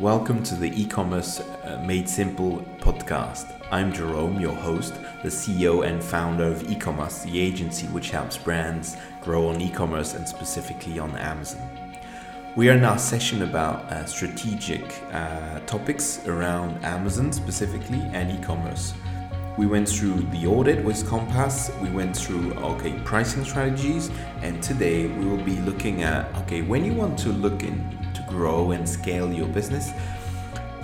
Welcome to the e-commerce uh, made simple podcast. I'm Jerome, your host, the CEO and founder of e-Comas, the agency which helps brands grow on e-commerce and specifically on Amazon. We are in our session about uh, strategic uh, topics around Amazon specifically and e-commerce. We went through the audit with Compass, we went through okay pricing strategies, and today we will be looking at okay when you want to look in grow and scale your business,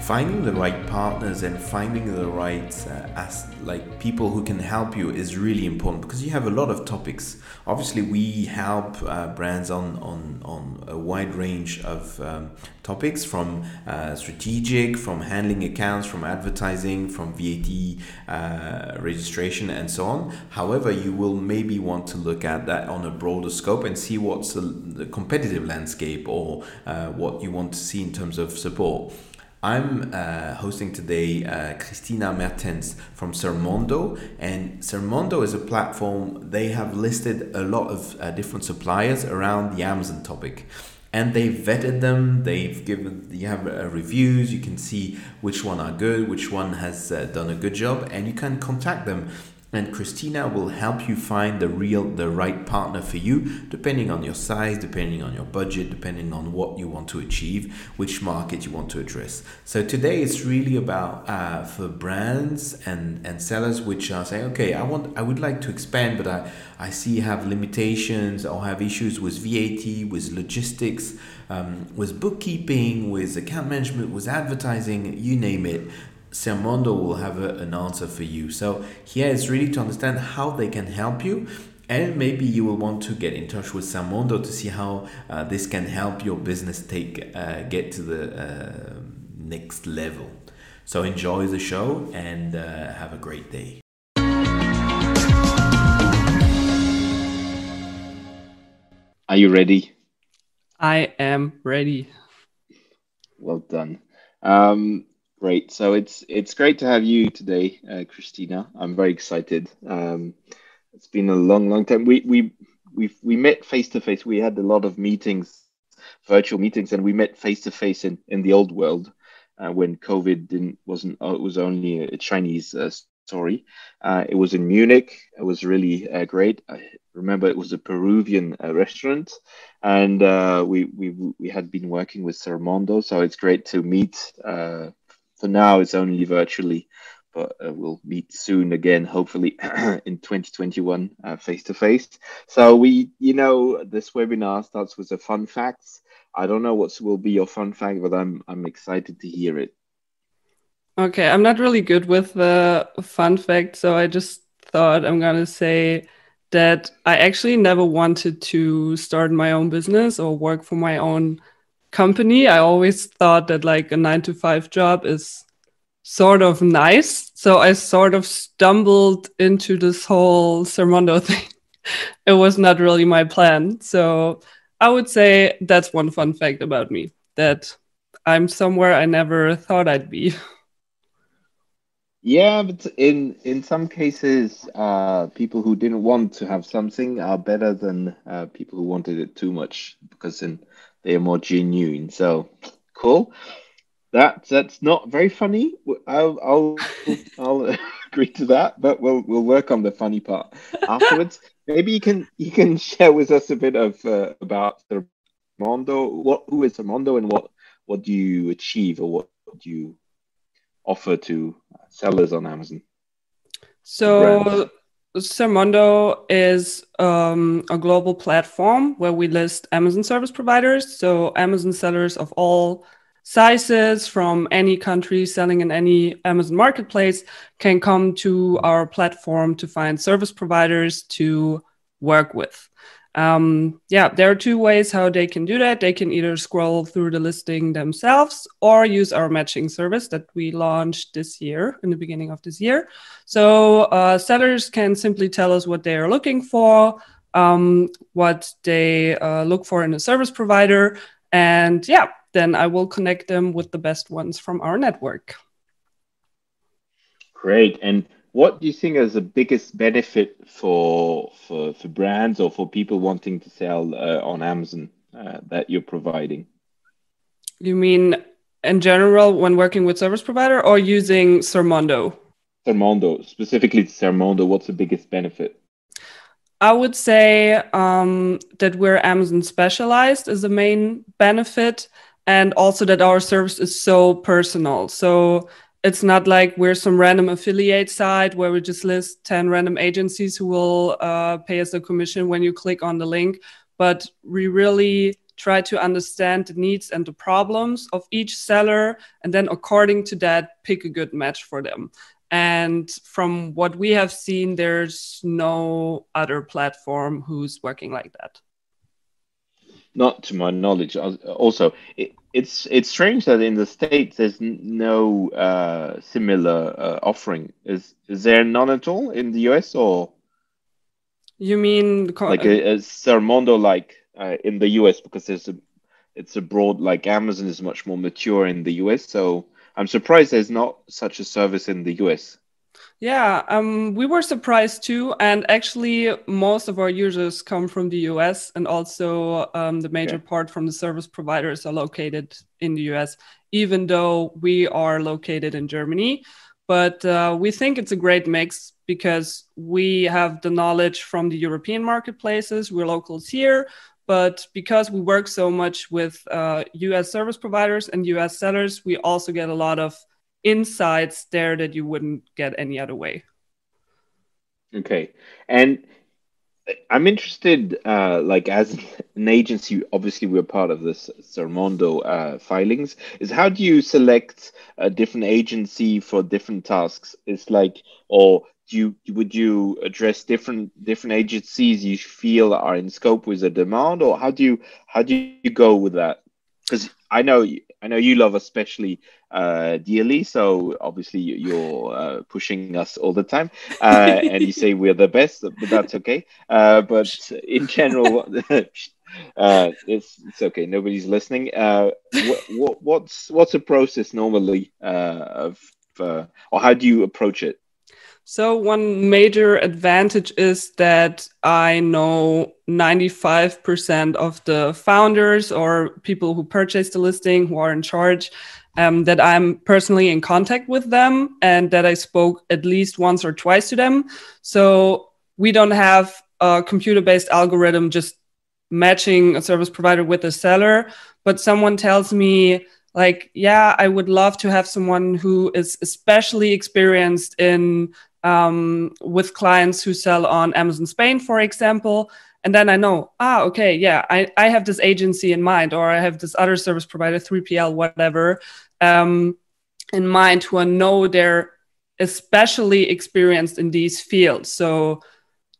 finding the right partners and finding the right uh, as like people who can help you is really important because you have a lot of topics. Obviously we help uh, brands on, on on a wide range of um, topics from uh, strategic from handling accounts from advertising from vat uh, registration and so on. However you will maybe want to look at that on a broader scope and see what's the, the competitive landscape or uh, what you want to see in terms of support I'm uh, hosting today uh, Kristina Mertens from Sermondo, and Sermondo is a platform. They have listed a lot of uh, different suppliers around the Amazon topic, and they've vetted them. They've given you have uh, reviews. You can see which one are good, which one has uh, done a good job, and you can contact them and Kristina will help you find the real the right partner for you depending on your size depending on your budget depending on what you want to achieve which market you want to address. So today it's really about uh, for brands and and sellers which are saying okay I want I would like to expand but I I see have limitations or have issues with VAT with logistics um, with bookkeeping with account management with advertising you name it Sermondo will have a, an answer for you. So here is really to understand how they can help you and maybe you will want to get in touch with Sermondo to see how uh, this can help your business take uh, get to the uh, next level. So enjoy the show and uh, have a great day. Are you ready? I am ready. Well done. Um, Great. So it's it's great to have you today, uh, Kristina. I'm very excited. Um, it's been a long, long time. We we we we met face to face. We had a lot of meetings, virtual meetings, and we met face to face in in the old world uh, when COVID didn't wasn't. Oh, it was only a Chinese uh, story. Uh, it was in Munich. It was really uh, great. I remember it was a Peruvian uh, restaurant, and uh, we we we had been working with Sermondo. So it's great to meet uh, for now it's only virtually, but uh, we'll meet soon again, hopefully in 2021 face to face. So we, you know, this webinar starts with the fun facts. I don't know what will be your fun fact, but I'm I'm excited to hear it. Okay, I'm not really good with the fun fact, so I just thought I'm gonna say that I actually never wanted to start my own business or work for my own company, I always thought that like a nine to five job is sort of nice. So I sort of stumbled into this whole Sermondo thing. it was not really my plan. So I would say that's one fun fact about me that I'm somewhere I never thought I'd be. Yeah, but in in some cases, uh, people who didn't want to have something are better than uh, people who wanted it too much because in they are more genuine. So cool. That that's not very funny. I'll I'll I'll agree to that, but we'll we'll work on the funny part afterwards. Maybe you can you can share with us a bit of uh, about Mondo. What who is Mondo and what what do you achieve or what do you offer to sellers on Amazon? So Sermondo is um, a global platform where we list Amazon service providers. So, Amazon sellers of all sizes from any country selling in any Amazon marketplace can come to our platform to find service providers to work with. Um, yeah, there are two ways how they can do that. They can either scroll through the listing themselves or use our matching service that we launched this year, in the beginning of this year. So uh, sellers can simply tell us what they are looking for, um, what they uh, look for in a service provider, and yeah, then I will connect them with the best ones from our network. Great. And what do you think is the biggest benefit for for, for brands or for people wanting to sell uh, on Amazon uh, that you're providing? You mean in general when working with service provider or using Sermondo? Sermondo, specifically Sermondo, what's the biggest benefit? I would say um, that we're Amazon specialized is the main benefit, and also that our service is so personal. So it's not like we're some random affiliate site where we just list 10 random agencies who will uh, pay us a commission when you click on the link, but we really try to understand the needs and the problems of each seller and then according to that pick a good match for them. And from what we have seen there's no other platform who's working like that not to my knowledge also it, it's it's strange that in the states there's no uh, similar uh, offering is is there none at all in the us or you mean like a, a sermondo like uh, in the US because there's a it's a broad like Amazon is much more mature in the US. So I'm surprised there's not such a service in the US. Yeah, um, we were surprised too. And actually, most of our users come from the US, and also um, the major yeah. part from the service providers are located in the US, even though we are located in Germany. But uh, we think it's a great mix because we have the knowledge from the European marketplaces. We're locals here, but because we work so much with uh, US service providers and US sellers, we also get a lot of insights there that you wouldn't get any other way. Okay. And I'm interested, uh, like as an agency, obviously we're part of this Sermondo uh, filings. Is how do you select a different agency for different tasks? It's like, or do you would you address different different agencies you feel are in scope with a demand, or how do you how do you go with that? Because I know I know you love especially uh, dearly, so obviously you're uh, pushing us all the time, uh, and you say we're the best, but that's okay. Uh, but in general, uh, it's it's okay. Nobody's listening. Uh, what, what, what's what's the process normally of, or how do you approach it? So, one major advantage is that I know 95% of the founders or people who purchase the listing who are in charge, um, that I'm personally in contact with them and that I spoke at least once or twice to them. So, we don't have a computer based algorithm just matching a service provider with a seller, but someone tells me, like, yeah, I would love to have someone who is especially experienced in um, with clients who sell on Amazon Spain, for example. And then I know, ah, okay, yeah, I, I have this agency in mind, or I have this other service provider, 3PL, whatever, um, in mind who I know they're especially experienced in these fields. So,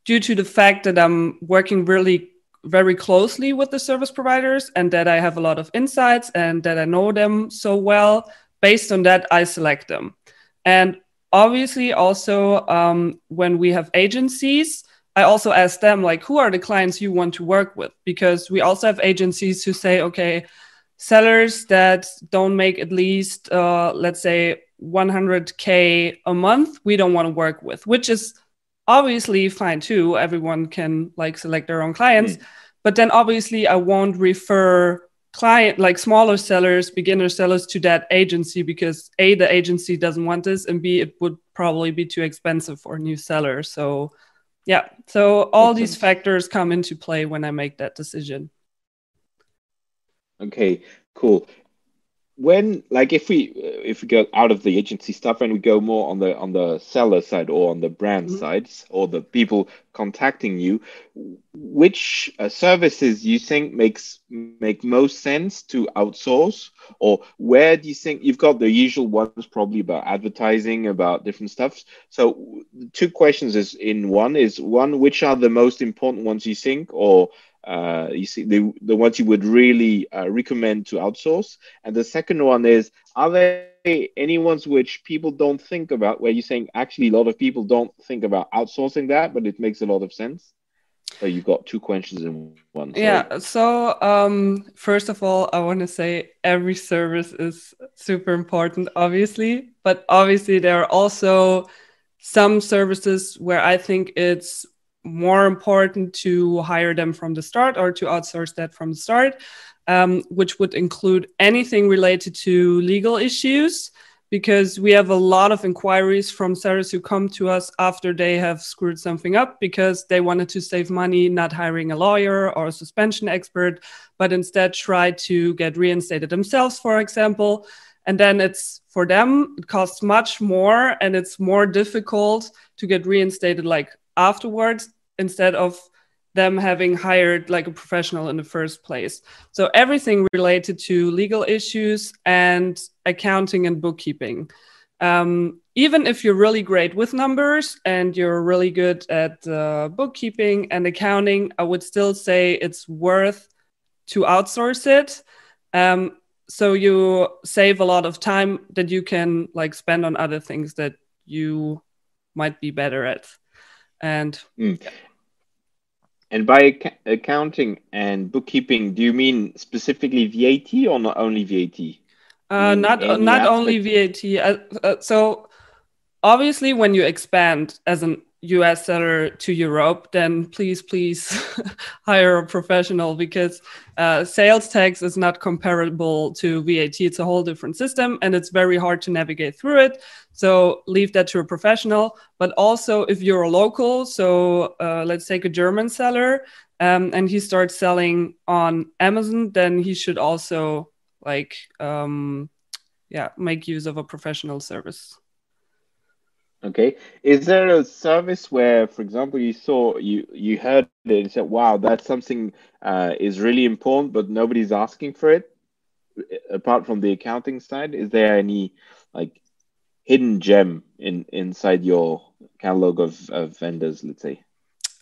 due to the fact that I'm working really very closely with the service providers and that I have a lot of insights and that I know them so well, based on that, I select them. And obviously also um, when we have agencies i also ask them like who are the clients you want to work with? Because we also have agencies who say okay sellers that don't make at least uh, let's say 100k a month we don't want to work with which is obviously fine too. Everyone can like select their own clients. Mm. but then obviously i won't refer client like smaller sellers beginner sellers to that agency because a the agency doesn't want this and b it would probably be too expensive for a new seller. So yeah. So all these factors come into play when i make that decision. Okay cool when like if we if we go out of the agency stuff and we go more on the on the seller side or on the brand mm-hmm. sides or the people contacting you which uh, services you think makes make most sense to outsource? Or where do you think you've got the usual ones probably about advertising about different stuff so two questions is in one is one which are the most important ones you think? Or uh, you see the, the ones you would really uh, recommend to outsource and the second one is are there any ones which people don't think about where you're saying actually a lot of people don't think about outsourcing that but it makes a lot of sense so you've got two questions in one sorry. yeah so um, first of all i want to say every service is super important obviously but obviously there are also some services where i think it's more important to hire them from the start or to outsource that from the start, um, which would include anything related to legal issues because we have a lot of inquiries from sellers who come to us after they have screwed something up because they wanted to save money not hiring a lawyer or a suspension expert but instead try to get reinstated themselves for example. And then it's for them it costs much more and it's more difficult to get reinstated like afterwards instead of them having hired like a professional in the first place. So everything related to legal issues and accounting and bookkeeping. Um, even if you're really great with numbers and you're really good at uh, bookkeeping and accounting, I would still say it's worth to outsource it. Um, so you save a lot of time that you can like spend on other things that you might be better at. And mm. And by ac- accounting and bookkeeping, do you mean specifically VAT or not only VAT? Uh, not not aspect? only VAT. Uh, uh, so obviously, when you expand as an US seller to Europe, then please, please hire a professional because uh, sales tax is not comparable to VAT. It's a whole different system and it's very hard to navigate through it. So leave that to a professional. But also, if you're a local, so uh, let's take a German seller um, and he starts selling on Amazon, then he should also like, um, yeah, make use of a professional service. Okay. Is there a service where, for example, you saw you you heard it and said, "Wow, that's something uh, is really important, but nobody's asking for it." Apart from the accounting side, is there any like hidden gem in inside your catalog of, of vendors? Let's say.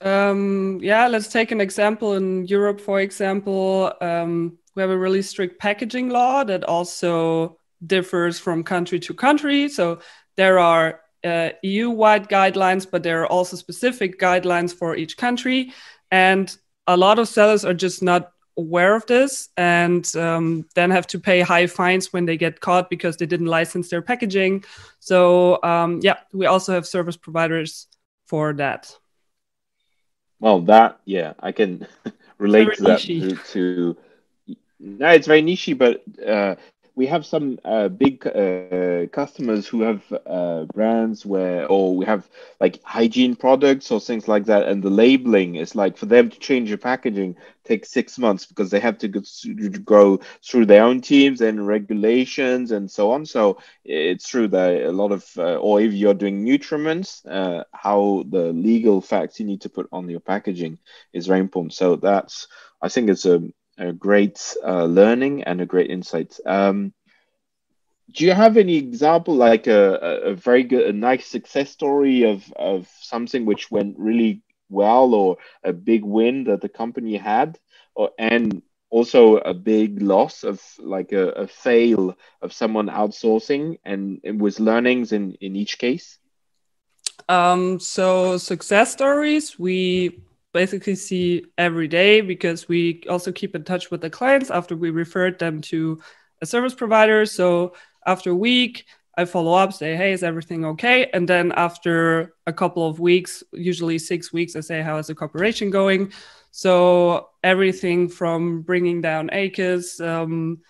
Um, yeah, let's take an example in Europe. For example, um, we have a really strict packaging law that also differs from country to country. So there are uh, EU wide guidelines, but there are also specific guidelines for each country. And a lot of sellers are just not aware of this and um, then have to pay high fines when they get caught because they didn't license their packaging. So, um, yeah, we also have service providers for that. Well, that, yeah, I can relate to that. To, to, no, it's very niche, but uh, we have some uh, big uh, customers who have uh, brands where, or we have like hygiene products or things like that, and the labeling is like for them to change the packaging takes six months because they have to go through their own teams and regulations and so on. So it's true that a lot of, uh, or if you're doing nutriments, uh, how the legal facts you need to put on your packaging is very important. So that's, I think it's a a great uh, learning and a great insight. Um, do you have any example, like a, a very good, a nice success story of, of something which went really well, or a big win that the company had, or and also a big loss of like a, a fail of someone outsourcing, and it was learnings in in each case. Um, so success stories, we basically see every day because we also keep in touch with the clients after we referred them to a service provider. So after a week, I follow up, say, hey, is everything okay? And then after a couple of weeks, usually six weeks, I say, how is the cooperation going? So everything from bringing down ACoS, um,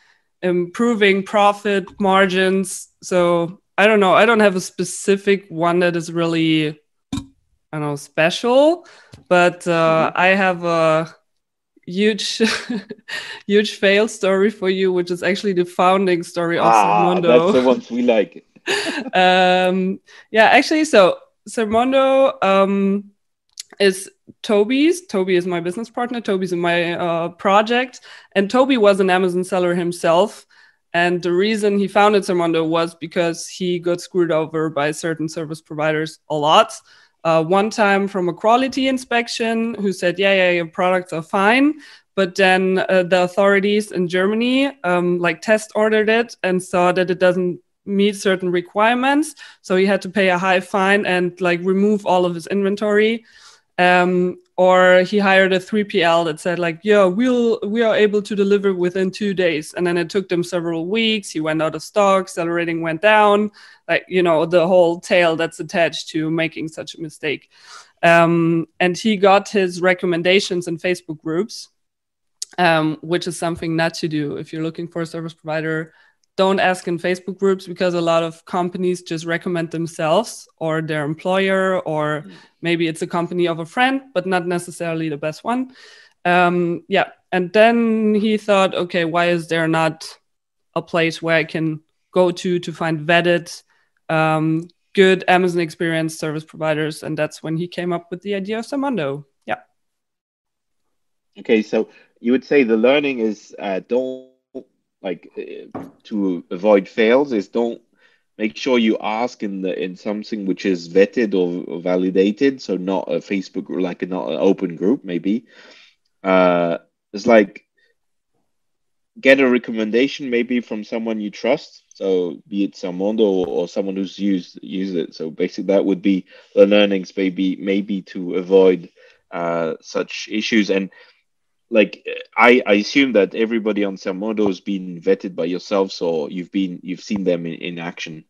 improving profit margins. So I don't know. I don't have a specific one that is really I don't know, special, but uh, mm-hmm. I have a huge, huge fail story for you, which is actually the founding story of ah, Sermondo. That's the ones we like. um, yeah, actually, so Sermondo um, is Toby's. Toby is my business partner. Toby's in my uh, project, and Toby was an Amazon seller himself. And the reason he founded Sermondo was because he got screwed over by certain service providers a lot uh, one time from a quality inspection who said, yeah, yeah, your products are fine. But then uh, the authorities in Germany um, like test ordered it and saw that it doesn't meet certain requirements. So he had to pay a high fine and like remove all of his inventory. Um, or he hired a 3PL that said like, yeah, we'll we are able to deliver within two days, and then it took them several weeks. He went out of stock, seller rating went down, like you know the whole tale that's attached to making such a mistake. Um, and he got his recommendations in Facebook groups, um, which is something not to do if you're looking for a service provider. Don't ask in Facebook groups because a lot of companies just recommend themselves or their employer, or mm. maybe it's a company of a friend, but not necessarily the best one. Um, yeah. And then he thought, okay, why is there not a place where I can go to to find vetted, um, good Amazon experience service providers? And that's when he came up with the idea of Sermondo. Yeah. Okay, so you would say the learning is uh, don't like uh, to avoid fails is don't make sure you ask in the in something which is vetted or, or validated so not a facebook like a, not an open group maybe uh it's like get a recommendation maybe from someone you trust. So be it someone or, or someone who's used used it. So basically that would be the learnings maybe maybe to avoid uh, such issues. And like I, I assume that everybody on Sermondo has been vetted by yourself, so you've been you've seen them in, in action.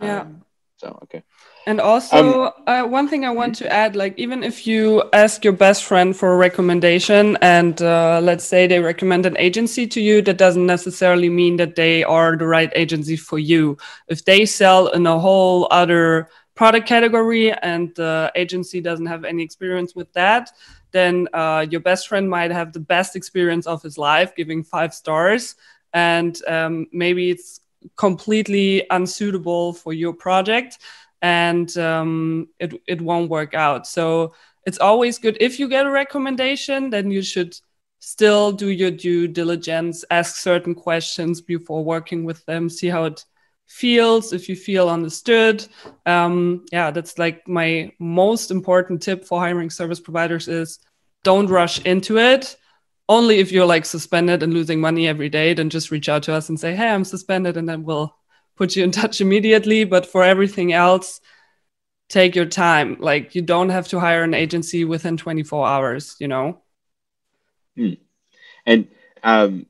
Yeah. Um, so okay. And also, um, uh, one thing I want to add, like even if you ask your best friend for a recommendation, and uh, let's say they recommend an agency to you, that doesn't necessarily mean that they are the right agency for you. If they sell in a whole other product category and the agency doesn't have any experience with that, then uh, your best friend might have the best experience of his life, giving five stars, and um, maybe it's completely unsuitable for your project and um, it, it won't work out. So it's always good. If you get a recommendation then you should still do your due diligence ask certain questions before working with them see how it feels if you feel understood um, yeah that's like my most important tip for hiring service providers is don't rush into it only if you're like suspended and losing money every day, then just reach out to us and say, hey, I'm suspended, and then we'll put you in touch immediately. But for everything else, take your time. Like you don't have to hire an agency within 24 hours, you know? Hmm. And um,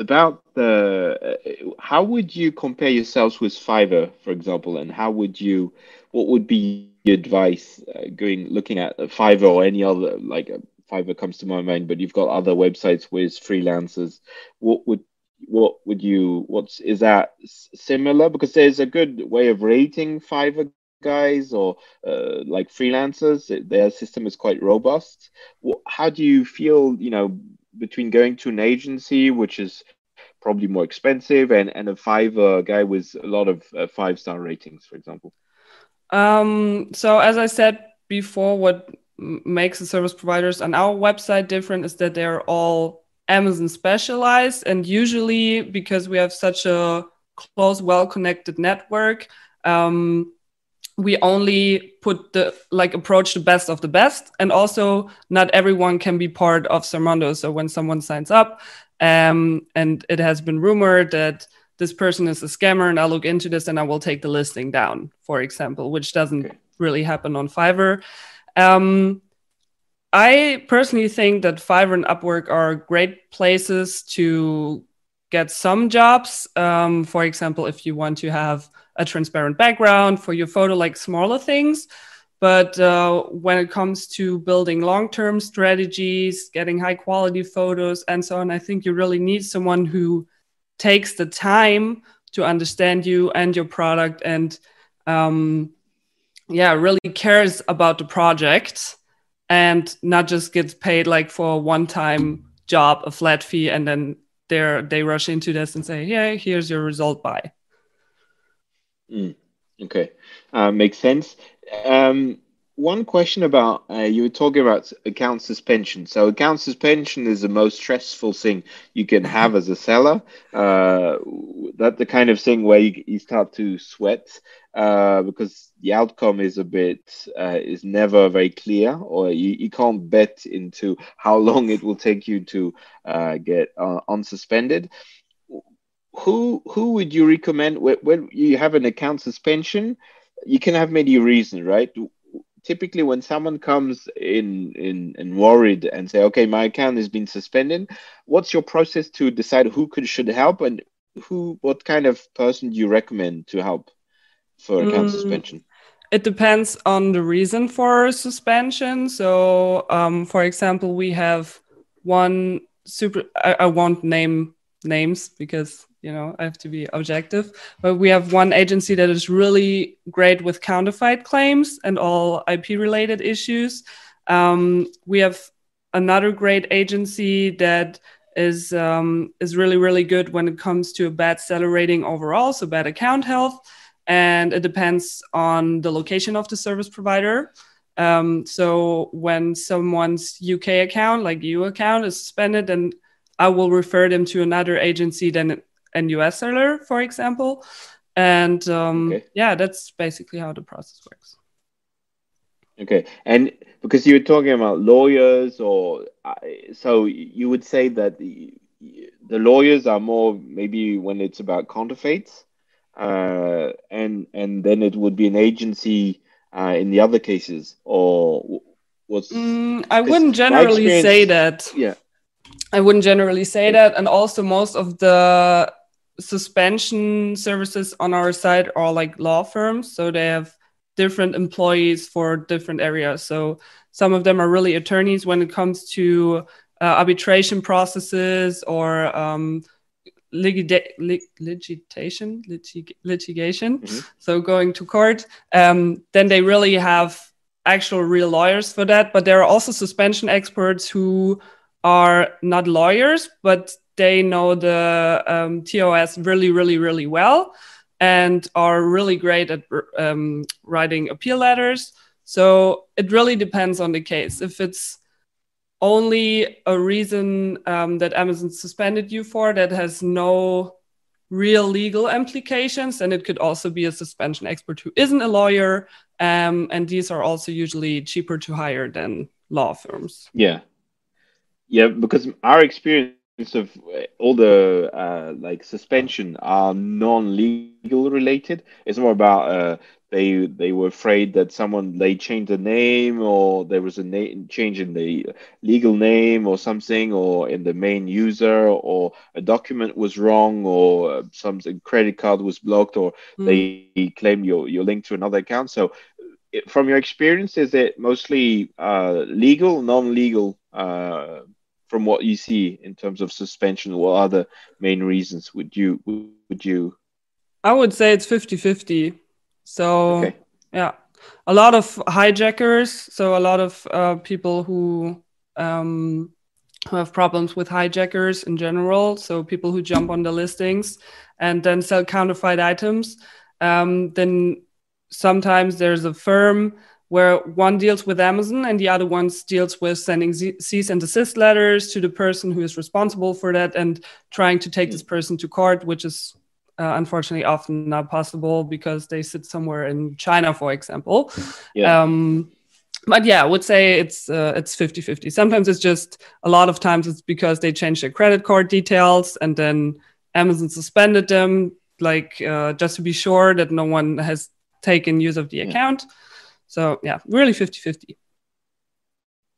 about the, uh, how would you compare yourselves with Fiverr, for example, and how would you, what would be your advice uh, going, looking at Fiverr or any other, like a Fiverr comes to my mind, but you've got other websites with freelancers. What would what would you what's is that similar? Because there's a good way of rating Fiverr guys or uh, like freelancers. Their system is quite robust. How do you feel? You know, between going to an agency, which is probably more expensive, and and a Fiverr guy with a lot of uh, five star ratings, for example. Um. So as I said before, what makes the service providers on our website different is that they're all Amazon specialized. And usually, because we have such a close, well connected network, um, we only put the like approach the best of the best. And also, not everyone can be part of Sermondo. So when someone signs up, um, and it has been rumored that this person is a scammer, and I'll look into this and I will take the listing down, for example, which doesn't okay. really happen on Fiverr. Um, I personally think that Fiverr and Upwork are great places to get some jobs. Um, for example, if you want to have a transparent background for your photo, like smaller things. But uh, when it comes to building long term strategies, getting high quality photos, and so on, I think you really need someone who takes the time to understand you and your product and um, yeah really cares about the project and not just gets paid like for a one time job a flat fee and then they they rush into this and say yeah here's your result by mm, okay uh, makes sense um, one question about uh, you were talking about account suspension. So account suspension is the most stressful thing you can have as a seller. Uh, that the kind of thing where you, you start to sweat uh, because the outcome is a bit uh, is never very clear, or you, you can't bet into how long it will take you to uh, get uh, unsuspended. Who who would you recommend when, when you have an account suspension? You can have many reasons, right? typically when someone comes in in and worried and say okay my account has been suspended what's your process to decide who could should help and who what kind of person do you recommend to help for account mm, suspension it depends on the reason for suspension. So, um, for example, we have one super. I, I won't name names because you know I have to be objective. But we have one agency that is really great with counterfeit claims and all IP related issues. Um, we have another great agency that is um, is really really good when it comes to a bad seller rating overall, so bad account health and it depends on the location of the service provider. Um, so when someone's UK account, like EU account, is suspended, then I will refer them to another agency than an US seller, for example. And um, okay. yeah, that's basically how the process works. Okay, and because you were talking about lawyers, or uh, so you would say that the, the lawyers are more maybe when it's about counterfeits uh, and and then it would be an agency uh, in the other cases, or what's? Mm, I wouldn't generally say that. Yeah, I wouldn't generally say that, and also most of the suspension services on our side are like law firms, so they have different employees for different areas. So some of them are really attorneys when it comes to uh, arbitration processes or um, litigation, litig- litigation, mm-hmm. so going to court, um, then they really have actual real lawyers for that. But there are also suspension experts who are not lawyers, but they know the um, TOS really, really, really well and are really great at um, writing appeal letters. So it really depends on the case. If it's only a reason um, that Amazon suspended you for that has no real legal implications. And it could also be a suspension expert who isn't a lawyer. Um, and these are also usually cheaper to hire than law firms. Yeah. Yeah, because our experience of all the uh, like suspension are non-legal related. It's more about uh, they they were afraid that someone they changed the name or there was a name change in the legal name or something or in the main user or a document was wrong or uh, some credit card was blocked or mm. they claimed your your link to another account so from your experience is it mostly uh, legal non-legal uh, from what you see in terms of suspension what other main reasons would you would you i would say it's 50 50 so okay. yeah, a lot of hijackers. So a lot of uh, people who um, who have problems with hijackers in general. So people who jump on the listings and then sell counterfeit items. Um, then sometimes there's a firm where one deals with Amazon and the other one deals with sending cease and desist letters to the person who is responsible for that and trying to take this person to court, which is uh, unfortunately often not possible because they sit somewhere in China, for example. Yeah. Um, but yeah, I would say it's uh, it's 50 50. Sometimes it's just a lot of times it's because they changed their credit card details and then Amazon suspended them, like uh, just to be sure that no one has taken use of the yeah. account. So yeah, really 50 50.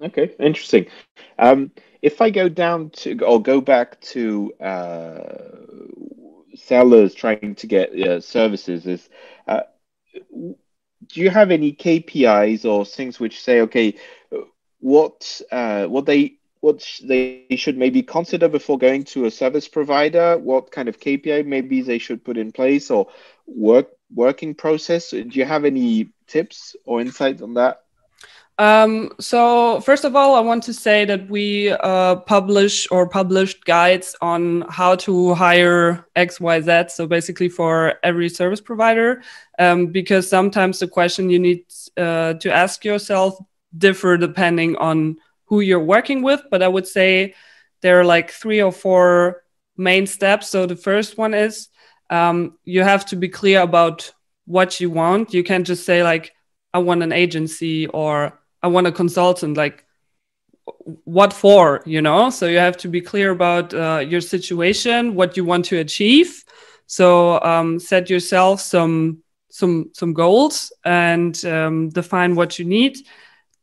Okay, interesting. Um, if I go down to or go back to uh, sellers trying to get uh, services is uh, do you have any KPIs or things which say okay what uh, what they what they should maybe consider before going to a service provider what kind of KPI maybe they should put in place or work working process do you have any tips or insights on that um, so first of all, I want to say that we uh, publish or published guides on how to hire X, Y, Z. So basically for every service provider, um, because sometimes the question you need uh, to ask yourself differ depending on who you're working with. But I would say there are like three or four main steps. So the first one is um, you have to be clear about what you want. You can't just say like, I want an agency or I want a consultant. Like, what for? You know, so you have to be clear about uh, your situation, what you want to achieve. So um, set yourself some some some goals and um, define what you need.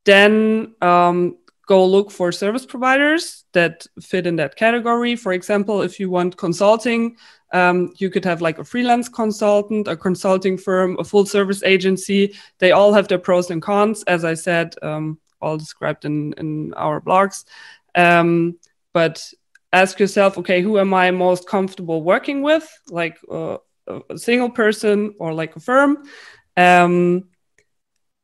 Then um, go look for service providers that fit in that category. For example, if you want consulting, um, you could have like a freelance consultant, a consulting firm, a full service agency. They all have their pros and cons, as I said, um, all described in, in our blogs. Um, but ask yourself, okay, who am I most comfortable working with? Like uh, a single person or like a firm. Um,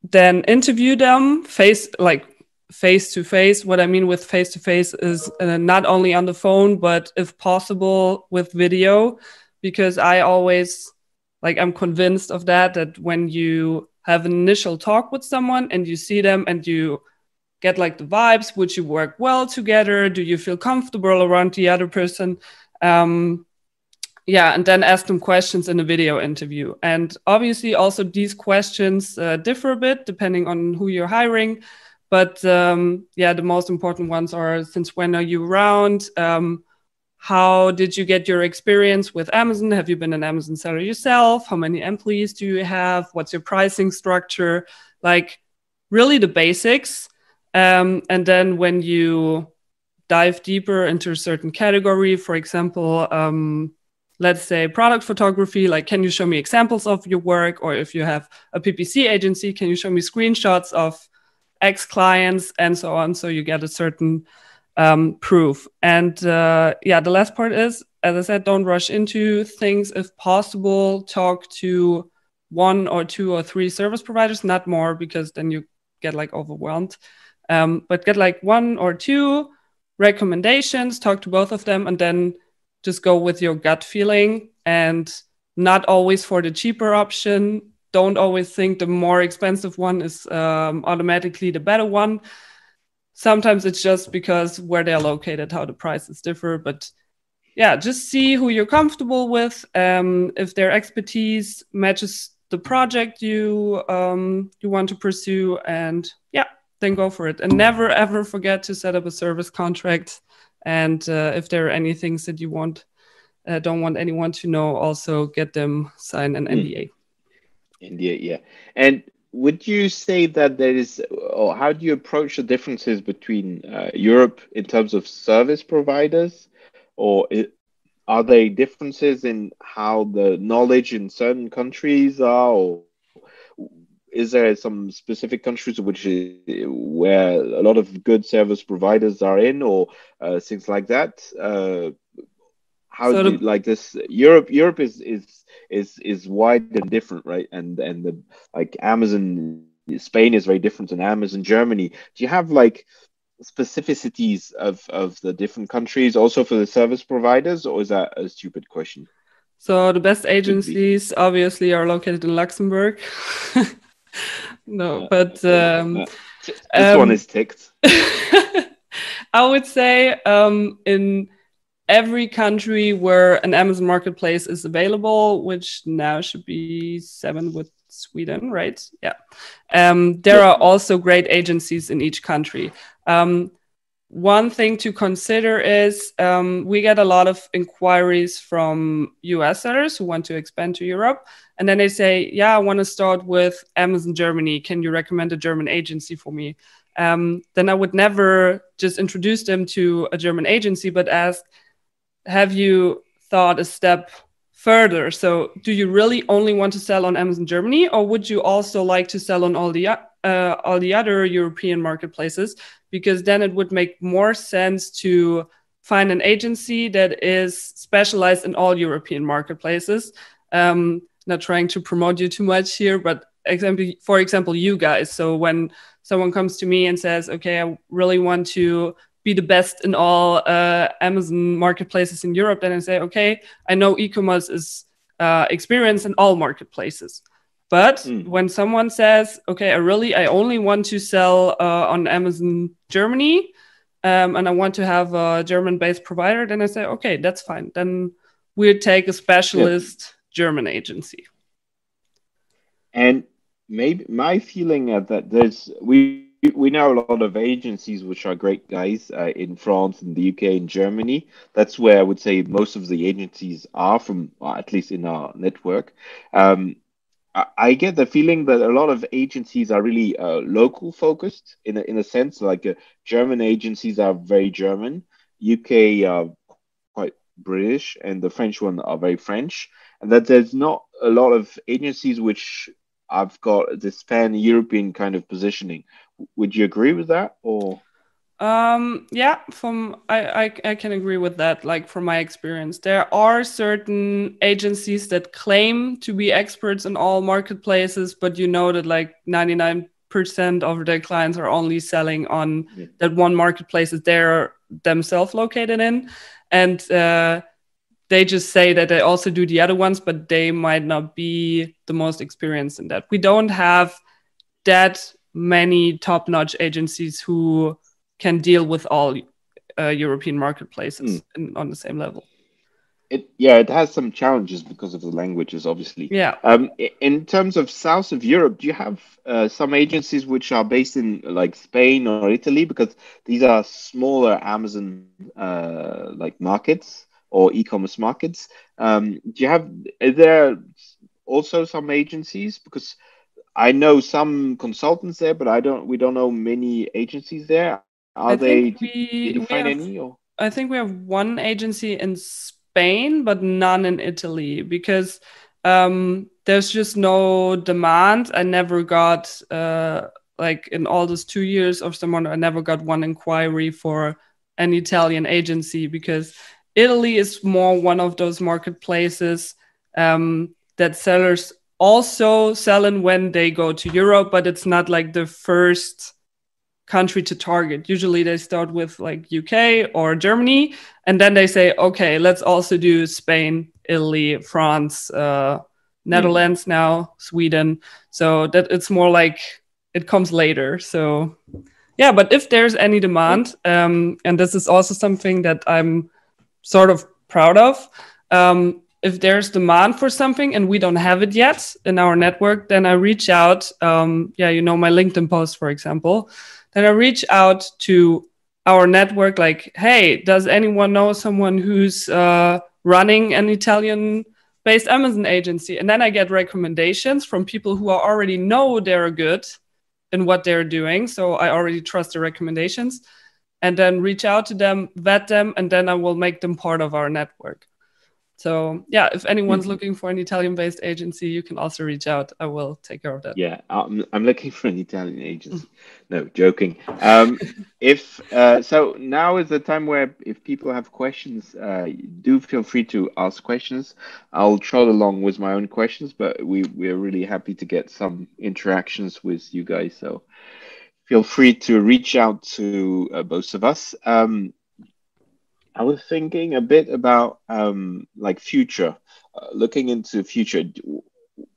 then interview them face like face to face. What I mean with face to face is uh, not only on the phone, but if possible with video, because I always like I'm convinced of that. That when you have an initial talk with someone and you see them and you get like the vibes, would you work well together? Do you feel comfortable around the other person? Um, yeah, and then ask them questions in a video interview. And obviously, also these questions uh, differ a bit depending on who you're hiring. But um, yeah, the most important ones are since when are you around? Um, how did you get your experience with Amazon? Have you been an Amazon seller yourself? How many employees do you have? What's your pricing structure? Like, really the basics. Um, and then when you dive deeper into a certain category, for example, um, let's say product photography, like, can you show me examples of your work? Or if you have a PPC agency, can you show me screenshots of X clients and so on. So you get a certain um, proof. And uh, yeah, the last part is, as I said, don't rush into things. If possible, talk to one or two or three service providers, not more, because then you get like overwhelmed. Um, but get like one or two recommendations, talk to both of them, and then just go with your gut feeling and not always for the cheaper option don't always think the more expensive one is um, automatically the better one. Sometimes it's just because where they're located, how the prices differ. But yeah, just see who you're comfortable with. Um, if their expertise matches the project you um, you want to pursue, and yeah, then go for it. And never ever forget to set up a service contract. And uh, if there are any things that you want, uh, don't want anyone to know, also get them sign an mm. NDA, yeah. And would you say that there is, or how do you approach the differences between uh, Europe in terms of service providers, or are there differences in how the knowledge in certain countries are, or is there some specific countries which is, where a lot of good service providers are in, or uh, things like that? Uh, how so do you, like this? Europe, Europe is is is is wide and different, right? And and the like Amazon Spain is very different than Amazon Germany. Do you have like specificities of of the different countries also for the service providers, or is that a stupid question? So the best agencies obviously are located in Luxembourg. no, but um, this um, one is ticked. I would say um, in every country where an Amazon marketplace is available, which now should be seven with Sweden, right? Yeah. Um, there are also great agencies in each country. Um, one thing to consider is um, we get a lot of inquiries from US sellers who want to expand to Europe. And then they say, Yeah, I want to start with Amazon Germany. Can you recommend a German agency for me? Um, then I would never just introduce them to a German agency, but ask, have you thought a step further? So, do you really only want to sell on Amazon Germany, or would you also like to sell on all the uh, all the other European marketplaces? Because then it would make more sense to find an agency that is specialized in all European marketplaces. Um, not trying to promote you too much here, but example, for example, you guys. So when someone comes to me and says, "Okay, I really want to be the best in all uh, Amazon marketplaces in Europe, then I say, okay, I know e-Comas is uh, experienced in all marketplaces. But mm. when someone says, okay, I really, I only want to sell uh, on Amazon Germany, um, and I want to have a German-based provider, then I say, okay, that's fine. Then we'll take a specialist yeah. German agency. And maybe my feeling that there's we we know a lot of agencies which are great guys uh, in France and the UK and Germany. That's where I would say most of the agencies are from, at least in our network. Um, I get the feeling that a lot of agencies are really uh, local focused in a, in a sense. Like uh, German agencies are very German, UK are quite British, and the French one are very French. And that there's not a lot of agencies which I've got this pan European kind of positioning. Would you agree with that, or? Um, yeah, from I, I I can agree with that. Like from my experience, there are certain agencies that claim to be experts in all marketplaces, but you know that like ninety nine percent of their clients are only selling on yeah. that one marketplace that they're themselves located in, and uh, they just say that they also do the other ones, but they might not be the most experienced in that. We don't have that many top notch agencies who can deal with all uh, European marketplaces mm. in, on the same level. It yeah, it has some challenges because of the languages, obviously. Yeah. Um, in terms of south of Europe, do you have uh, some agencies which are based in like Spain or Italy? Because these are smaller Amazon uh, like markets or e-commerce markets. Um, do you have? Is there also some agencies? Because I know some consultants there, but I don't. We don't know many agencies there. Are I they? We, did you find have, any? Or? I think we have one agency in Spain, but none in Italy because um, there's just no demand. I never got uh, like in all those two years of someone. I never got one inquiry for an Italian agency because Italy is more one of those marketplaces um, that sellers also selling when they go to Europe, but it's not like the first country to target. Usually they start with like UK or Germany, and then they say, okay, let's also do Spain, Italy, France, uh, Netherlands mm. now, Sweden. So that it's more like it comes later. So yeah, but if there's any demand, um, and this is also something that I'm sort of proud of. Um, if there's demand for something and we don't have it yet in our network, then I reach out. Um, yeah, you know, my LinkedIn post, for example. Then I reach out to our network, like, hey, does anyone know someone who's uh, running an Italian based Amazon agency? And then I get recommendations from people who already know they're good in what they're doing. So I already trust the recommendations and then reach out to them, vet them, and then I will make them part of our network. So yeah, if anyone's mm-hmm. looking for an Italian-based agency, you can also reach out. I will take care of that. Yeah, I'm, I'm looking for an Italian agency. no, joking. Um, if uh, so, now is the time where if people have questions, uh, do feel free to ask questions. I'll trot along with my own questions, but we we're really happy to get some interactions with you guys. So feel free to reach out to uh, both of us. Um, I was thinking a bit about um, like future, uh, looking into future.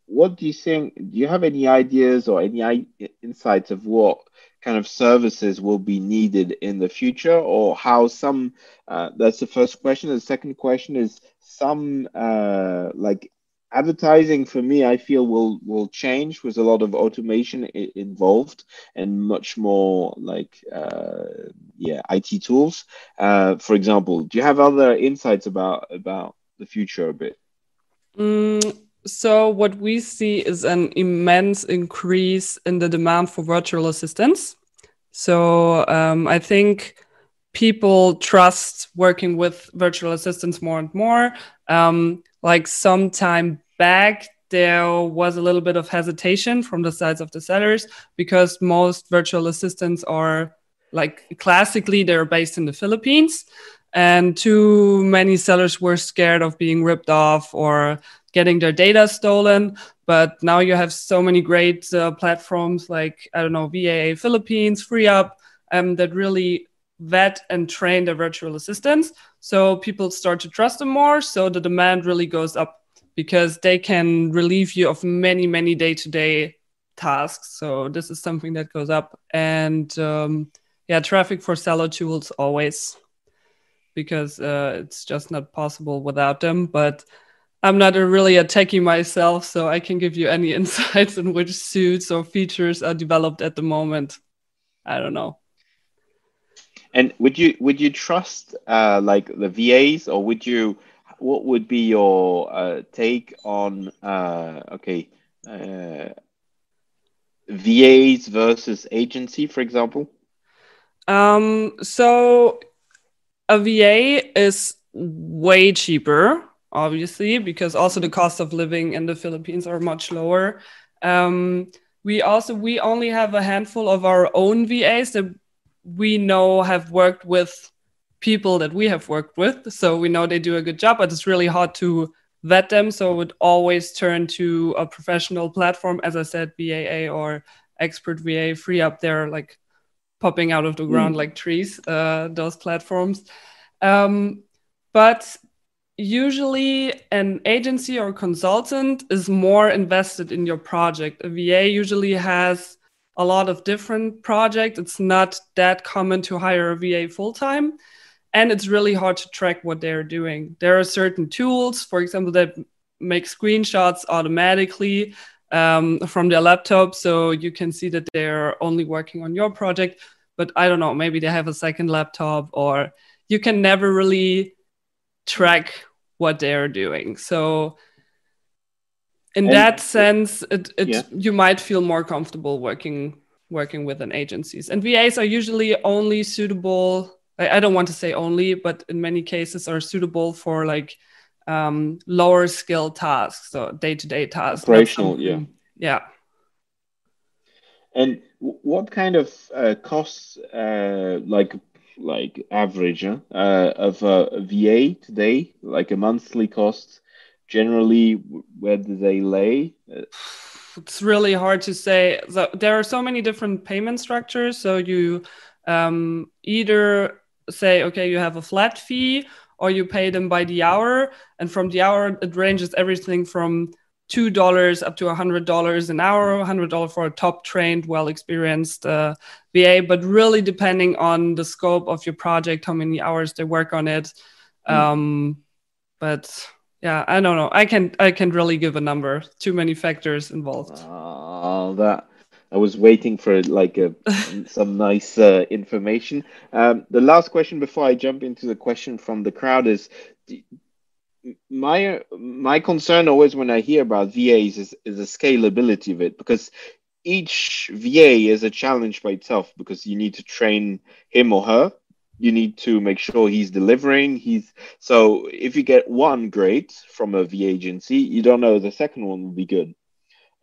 What do you think? Do you have any ideas or any insights of what kind of services will be needed in the future, or how some? Uh, that's the first question. The second question is some uh, like advertising for me i feel will will change with a lot of automation involved and much more like uh, yeah it tools. Uh, for example do you have other insights about about the future a bit? Mm, so what we see is an immense increase in the demand for virtual assistants. So um, i think people trust working with virtual assistants more and more. Um, like some time back there was a little bit of hesitation from the sides of the sellers because most virtual assistants are like classically they're based in the Philippines and too many sellers were scared of being ripped off or getting their data stolen. But now you have so many great uh, platforms like i don't know VAA Philippines FreeUp um, that really vet and train their virtual assistants so people start to trust them more so the demand really goes up because they can relieve you of many many day-to-day tasks. So this is something that goes up. And um, yeah traffic for seller tools always because uh, it's just not possible without them. But i'm not a really a techie myself so i can give you any insights in which suits or features are developed at the moment. I don't know and would you would you trust uh, like the VAs, or would you? What would be your uh, take on? Uh, okay, uh, VAs versus agency, for example? Um, so a VA is way cheaper, obviously, because also the cost of living in the Philippines are much lower. Um, we also we only have a handful of our own VAs that we know have worked with people that we have worked with, so we know they do a good job. But it's really hard to vet them, so I would always turn to a professional platform, as I said, BAA or Expert VA, FreeUp their like popping out of the ground mm. like trees, uh, those platforms. Um, but usually an agency or consultant is more invested in your project. A VA usually has a lot of different projects. It's not that common to hire a VA full time. And it's really hard to track what they're doing. There are certain tools, for example, that make screenshots automatically um, from their laptop. So you can see that they're only working on your project. But I don't know, maybe they have a second laptop, or you can never really track what they're doing. So in and, that sense, it, it yeah. you might feel more comfortable working working with an agencies. And VAs are usually only suitable. I, I don't want to say only, but in many cases are suitable for like um, lower skill tasks, so day to day tasks. Operational, yeah, yeah. And what kind of uh, costs, uh, like like average uh, of a VA today, like a monthly cost, generally where do they lay? It's really hard to say. So there are so many different payment structures. So you um, either say, okay, you have a flat fee, or you pay them by the hour, and from the hour it ranges everything from two dollars up to a hundred dollars an hour, hundred dollar for a top trained, well experienced uh, VA, but really depending on the scope of your project, how many hours they work on it. Mm. Um, but yeah, I don't know. I can I can really give a number. Too many factors involved. Oh, that I was waiting for like a, some nice uh, information. Um, the last question before I jump into the question from the crowd is my my concern always when I hear about VAs is, is the scalability of it because each VA is a challenge by itself because you need to train him or her. You need to make sure he's delivering. He's so if you get one great from a VA agency, you don't know the second one will be good.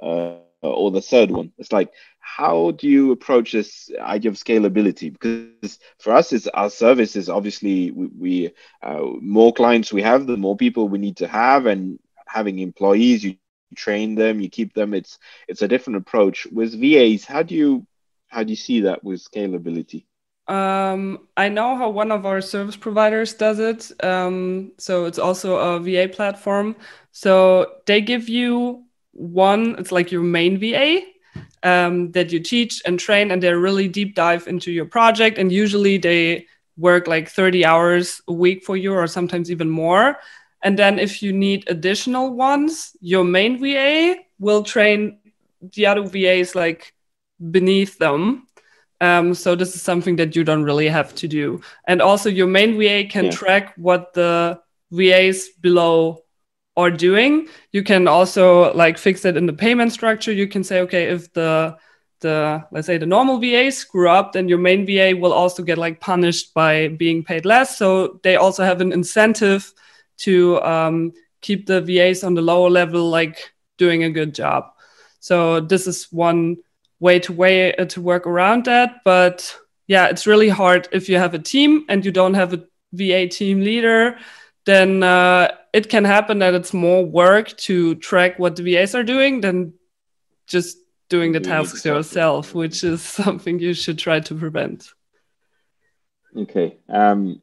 Uh, or the third one. It's like, how do you approach this idea of scalability? Because for us, it's our services. Obviously, we, we uh, more clients we have, the more people we need to have, and having employees, you train them, you keep them. It's it's a different approach. With VAs, how do you how do you see that with scalability? Um, I know how one of our service providers does it. Um, so it's also a VA platform. So they give you one, it's like your main VA um, that you teach and train, and they really deep dive into your project. And usually they work like 30 hours a week for you, or sometimes even more. And then if you need additional ones, your main VA will train the other VAs like beneath them. Um, so this is something that you don't really have to do. And also your main VA can yeah. track what the VAs below are doing. You can also like fix it in the payment structure. You can say, okay, if the the let's say the normal VA screw up, then your main VA will also get like punished by being paid less. So they also have an incentive to um, keep the VAs on the lower level like doing a good job. So this is one way to way uh, to work around that. But yeah, it's really hard if you have a team and you don't have a VA team leader then uh, it can happen that it's more work to track what the VAs are doing than just doing the tasks yourself, which is something you should try to prevent. Okay, um,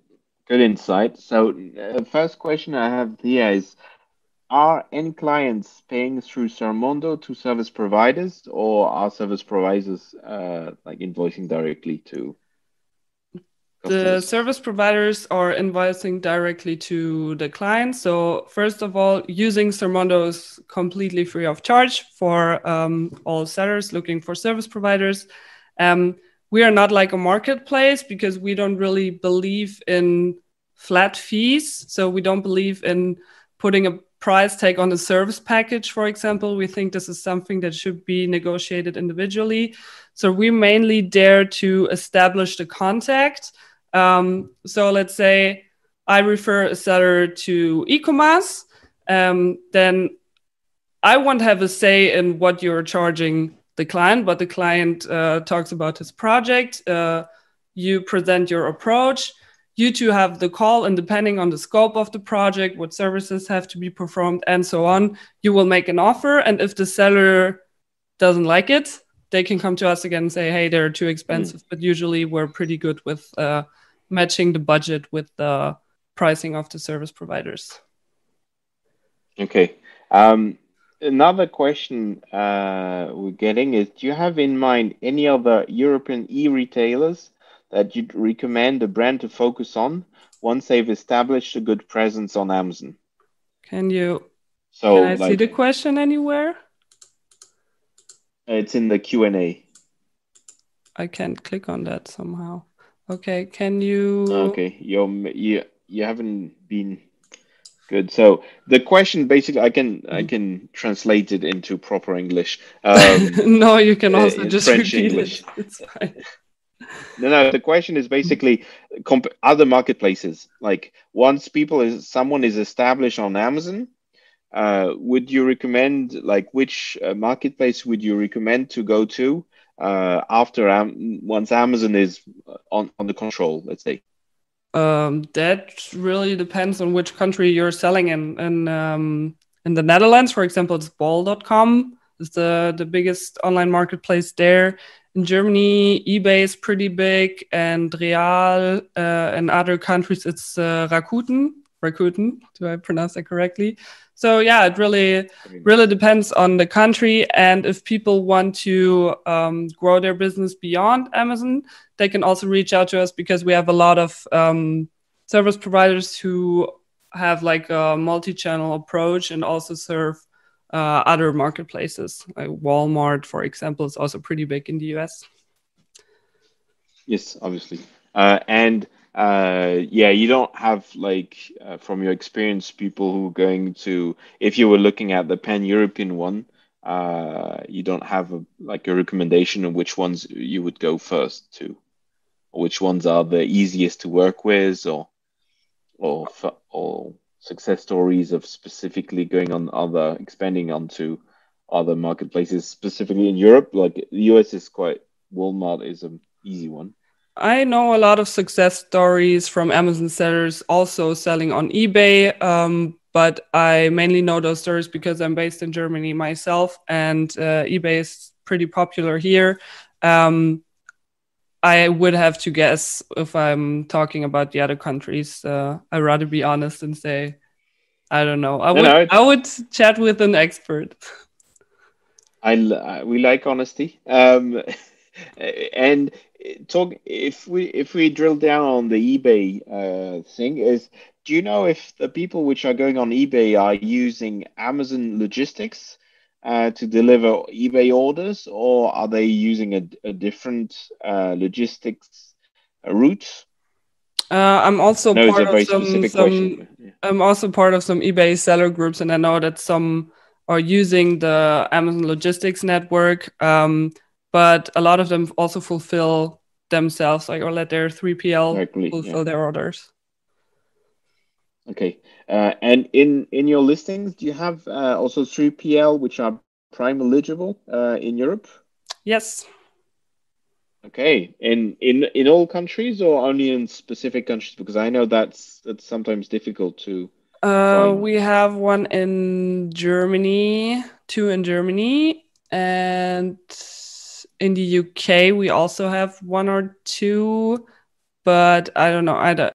good insight. So, uh, first question I have here is Are any clients paying through Sermondo to service providers, or are service providers uh, like invoicing directly to the service providers are invoicing directly to the client. So first of all, using Sermondo is completely free of charge for um, all sellers looking for service providers. Um, we are not like a marketplace because we don't really believe in flat fees. So we don't believe in putting a price tag on the service package, for example. We think this is something that should be negotiated individually. So we mainly dare to establish the contact. Um, so let's say I refer a seller to e-Comas, um, then I won't have a say in what you're charging the client, but the client uh, talks about his project. Uh, you present your approach. You two have the call, and depending on the scope of the project, what services have to be performed, and so on, you will make an offer. And if the seller doesn't like it, they can come to us again and say, "Hey, they're too expensive." Mm. But usually, we're pretty good with uh, matching the budget with the pricing of the service providers. Okay. Um, another question uh, we're getting is Do you have in mind any other European e retailers that you'd recommend a brand to focus on once they've established a good presence on Amazon? Can you so can I like, see the question anywhere? It's in the Q and A. I can't click on that somehow. Okay, can you? Okay, you you you haven't been good. So the question basically, I can I mm. can translate it into proper English. Um, no, you can also just French repeat English. it. It's fine. No, no. The question is basically comp- other marketplaces. Like once people is someone is established on Amazon, uh, would you recommend like which uh, marketplace would you recommend to go to uh, after Am- once Amazon is on on the control? Let's say. Um, that really depends on which country you're selling in. In um, in the Netherlands, for example, it's bol.com is the the biggest online marketplace there. In Germany, eBay is pretty big, and Real. Uh, in other countries, it's uh, Rakuten. Rakuten, do I pronounce that correctly? So yeah, it really really depends on the country, and if people want to um, grow their business beyond Amazon, they can also reach out to us because we have a lot of um, service providers who have like a multi-channel approach and also serve uh, other marketplaces. Like Walmart, for example, is also pretty big in the US. Yes, obviously, uh, and uh, yeah, you don't have like uh, from your experience people who are going to if you were looking at the pan European one, uh, you don't have a, like a recommendation of which ones you would go first to, or which ones are the easiest to work with, or or or success stories of specifically going on other expanding onto other marketplaces, specifically in Europe. Like the US is quite Walmart is an easy one. I know a lot of success stories from Amazon sellers also selling on eBay, um, but I mainly know those stories because I'm based in Germany myself, and uh, eBay is pretty popular here. Um, I would have to guess if I'm talking about the other countries. Uh, I'd rather be honest and say, I don't know. I would, no, I would chat with an expert. I we like honesty. Um, and talk if we if we drill down on the eBay uh, thing is do you know if the people which are going on eBay are using Amazon logistics uh, to deliver eBay orders or are they using a, a different uh, logistics route? Uh, I'm also no, part of some, some yeah. I'm also part of some eBay seller groups and I know that some are using the Amazon logistics network. Um, but a lot of them also fulfill themselves like or let their 3pl Directly, fulfill yeah. their orders okay uh, and in in your listings do you have uh, also 3pl which are prime eligible uh, in europe? Yes. Okay in in in all countries or only in specific countries? Because i know that's that's sometimes difficult to uh, we have one in germany two in germany and in the UK, we also have one or two, but I don't know. I don't,